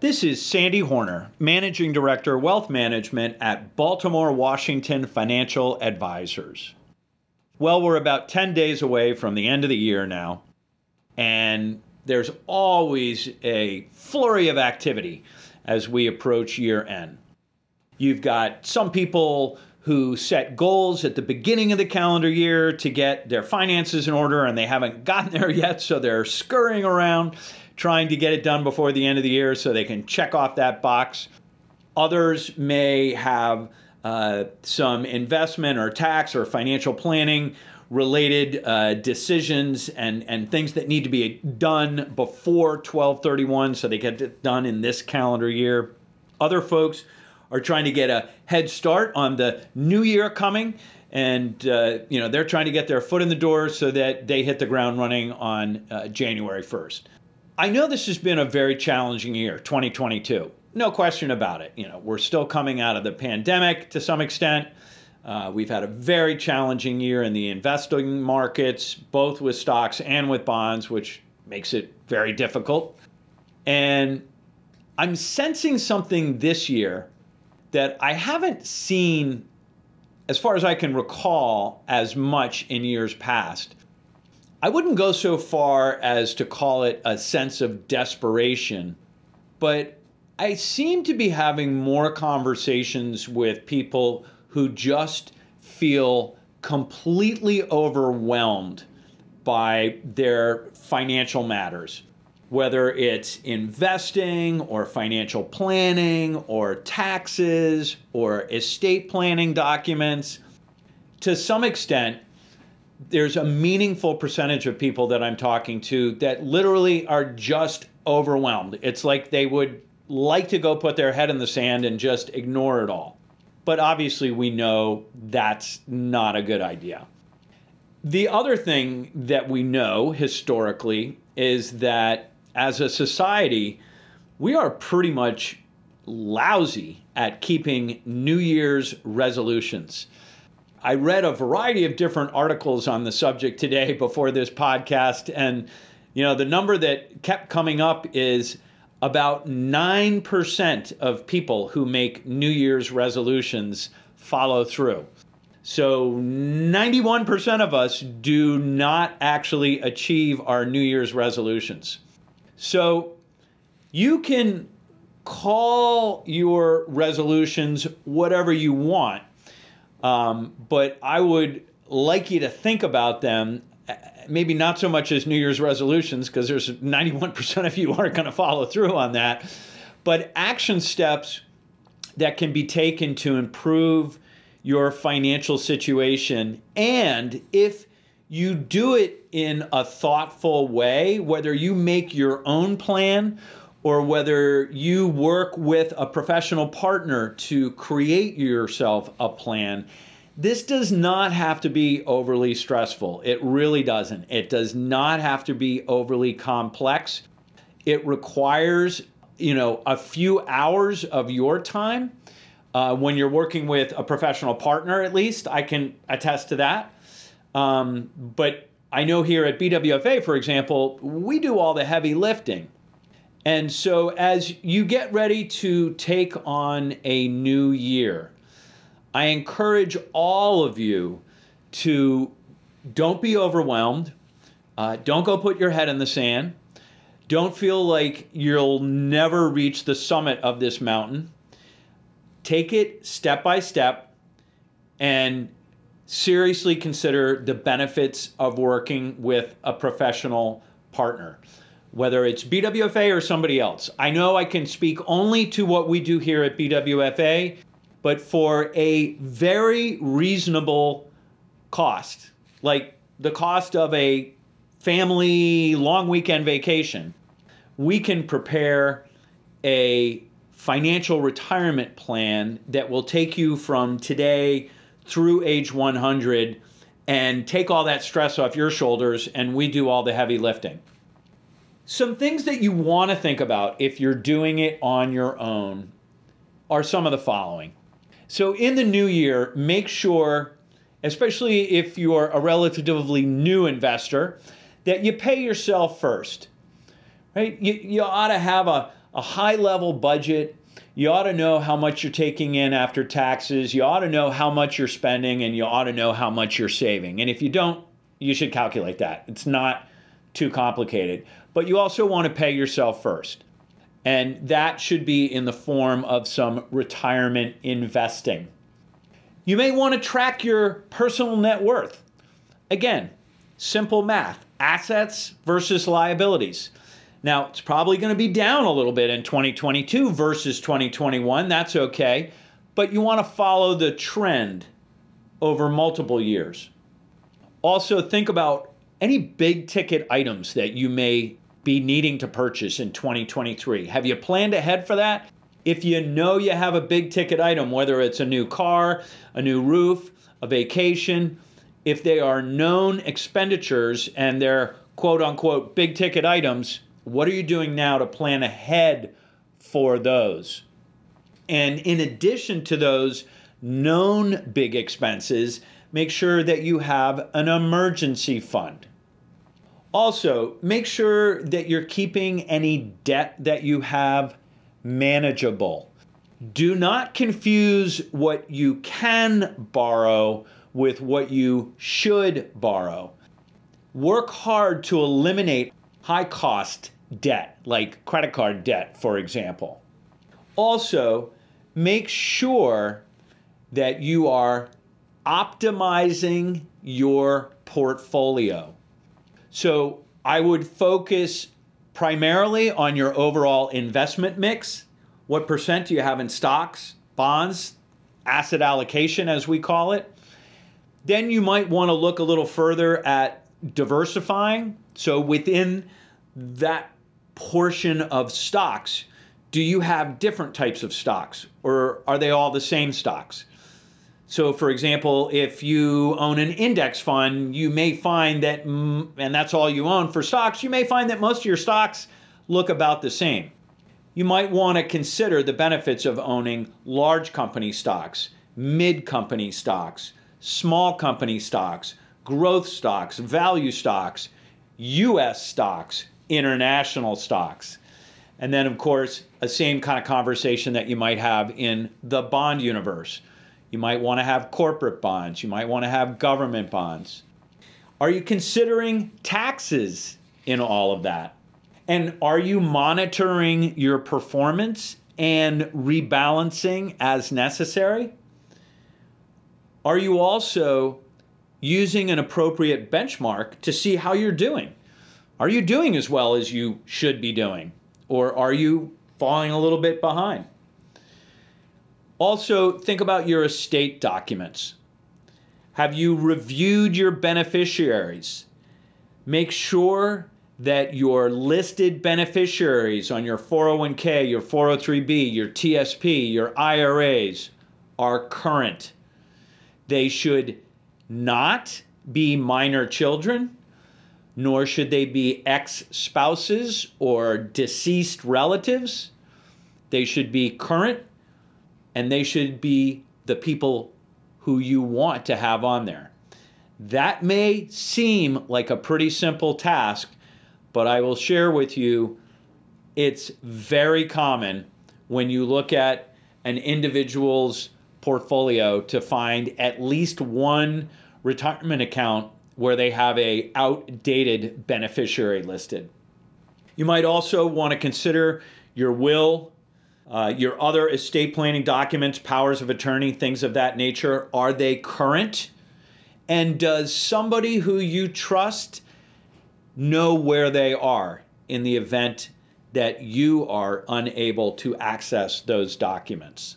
This is Sandy Horner, Managing Director, Wealth Management at Baltimore Washington Financial Advisors. Well, we're about 10 days away from the end of the year now, and there's always a flurry of activity as we approach year end. You've got some people who set goals at the beginning of the calendar year to get their finances in order and they haven't gotten there yet, so they're scurrying around trying to get it done before the end of the year so they can check off that box. Others may have uh, some investment or tax or financial planning related uh, decisions and, and things that need to be done before 1231 so they get it done in this calendar year. Other folks are trying to get a head start on the new year coming and uh, you know they're trying to get their foot in the door so that they hit the ground running on uh, January 1st. I know this has been a very challenging year, 2022. No question about it. You know, we're still coming out of the pandemic to some extent. Uh, we've had a very challenging year in the investing markets, both with stocks and with bonds, which makes it very difficult. And I'm sensing something this year that I haven't seen, as far as I can recall, as much in years past. I wouldn't go so far as to call it a sense of desperation, but I seem to be having more conversations with people who just feel completely overwhelmed by their financial matters, whether it's investing or financial planning or taxes or estate planning documents. To some extent, there's a meaningful percentage of people that I'm talking to that literally are just overwhelmed. It's like they would like to go put their head in the sand and just ignore it all. But obviously, we know that's not a good idea. The other thing that we know historically is that as a society, we are pretty much lousy at keeping New Year's resolutions. I read a variety of different articles on the subject today before this podcast, and you know the number that kept coming up is about 9% of people who make New Year's resolutions follow through. So 91% of us do not actually achieve our New Year's resolutions. So you can call your resolutions whatever you want um, but I would like you to think about them, uh, maybe not so much as New Year's resolutions, because there's 91% of you aren't going to follow through on that, but action steps that can be taken to improve your financial situation. And if you do it in a thoughtful way, whether you make your own plan or whether you work with a professional partner to create yourself a plan, this does not have to be overly stressful. It really doesn't. It does not have to be overly complex. It requires, you know, a few hours of your time. Uh, when you're working with a professional partner, at least, I can attest to that. Um, but I know here at BWFA, for example, we do all the heavy lifting. And so, as you get ready to take on a new year, I encourage all of you to don't be overwhelmed. Uh, don't go put your head in the sand. Don't feel like you'll never reach the summit of this mountain. Take it step by step and seriously consider the benefits of working with a professional partner whether it's BWFA or somebody else. I know I can speak only to what we do here at BWFA, but for a very reasonable cost, like the cost of a family long weekend vacation, we can prepare a financial retirement plan that will take you from today through age 100 and take all that stress off your shoulders, and we do all the heavy lifting. Some things that you want to think about if you're doing it on your own are some of the following. So, in the new year, make sure, especially if you're a relatively new investor, that you pay yourself first. Right? You, you ought to have a, a high level budget. You ought to know how much you're taking in after taxes. You ought to know how much you're spending, and you ought to know how much you're saving. And if you don't, you should calculate that. It's not too complicated. But you also want to pay yourself first. And that should be in the form of some retirement investing. You may want to track your personal net worth. Again, simple math assets versus liabilities. Now, it's probably going to be down a little bit in 2022 versus 2021. That's okay. But you want to follow the trend over multiple years. Also, think about any big ticket items that you may be needing to purchase in 2023? Have you planned ahead for that? If you know you have a big ticket item, whether it's a new car, a new roof, a vacation, if they are known expenditures and they're quote unquote big ticket items, what are you doing now to plan ahead for those? And in addition to those known big expenses, make sure that you have an emergency fund. Also, make sure that you're keeping any debt that you have manageable. Do not confuse what you can borrow with what you should borrow. Work hard to eliminate high cost debt, like credit card debt, for example. Also, make sure that you are optimizing your portfolio. So I would focus primarily on your overall investment mix. What percent do you have in stocks, bonds, asset allocation, as we call it? Then you might want to look a little further at diversifying. So within that portion of stocks, do you have different types of stocks or are they all the same stocks? So, for example, if you own an index fund, you may find that, and that's all you own for stocks, you may find that most of your stocks look about the same. You might want to consider the benefits of owning large company stocks, mid company stocks, small company stocks, growth stocks, value stocks, US stocks, international stocks. And then, of course, a same kind of conversation that you might have in the bond universe you might want to have corporate bonds. You might want to have government bonds. Are you considering taxes in all of that? And are you monitoring your performance and rebalancing as necessary? Are you also using an appropriate benchmark to see how you're doing? Are you doing as well as you should be doing? Or are you falling a little bit behind? Also, think about your estate documents. Have you reviewed your beneficiaries? Make sure that your listed beneficiaries on your 401k, your 403b, your TSP, your IRAs are current. They should not be minor children, nor should they be ex spouses or deceased relatives. They should be current and they should be the people who you want to have on there. That may seem like a pretty simple task, but I will share with you it's very common when you look at an individual's portfolio to find at least one retirement account where they have a outdated beneficiary listed. You might also want to consider your will uh, your other estate planning documents, powers of attorney, things of that nature, are they current? And does somebody who you trust know where they are in the event that you are unable to access those documents?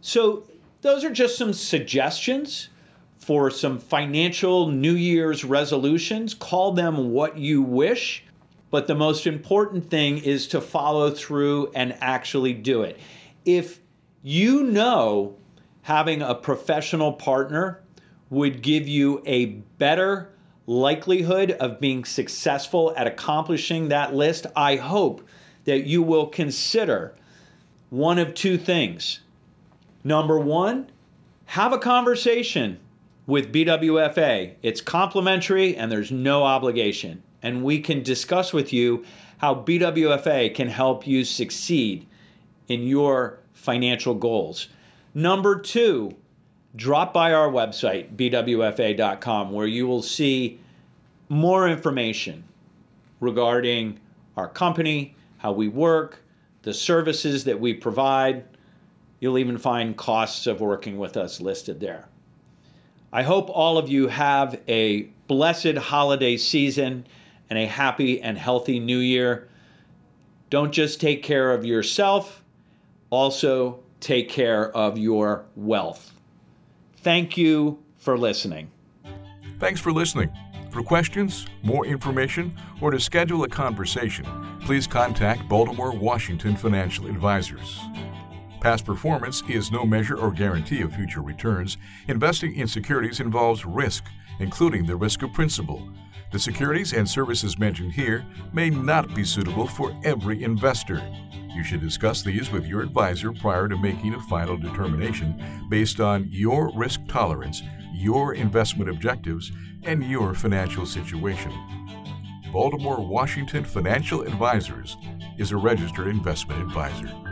So, those are just some suggestions for some financial New Year's resolutions. Call them what you wish. But the most important thing is to follow through and actually do it. If you know having a professional partner would give you a better likelihood of being successful at accomplishing that list, I hope that you will consider one of two things. Number one, have a conversation with BWFA. It's complimentary and there's no obligation. And we can discuss with you how BWFA can help you succeed in your financial goals. Number two, drop by our website, bwfa.com, where you will see more information regarding our company, how we work, the services that we provide. You'll even find costs of working with us listed there. I hope all of you have a blessed holiday season and a happy and healthy new year. Don't just take care of yourself, also take care of your wealth. Thank you for listening. Thanks for listening. For questions, more information, or to schedule a conversation, please contact Baltimore Washington Financial Advisors. Past performance is no measure or guarantee of future returns. Investing in securities involves risk, including the risk of principal. The securities and services mentioned here may not be suitable for every investor. You should discuss these with your advisor prior to making a final determination based on your risk tolerance, your investment objectives, and your financial situation. Baltimore Washington Financial Advisors is a registered investment advisor.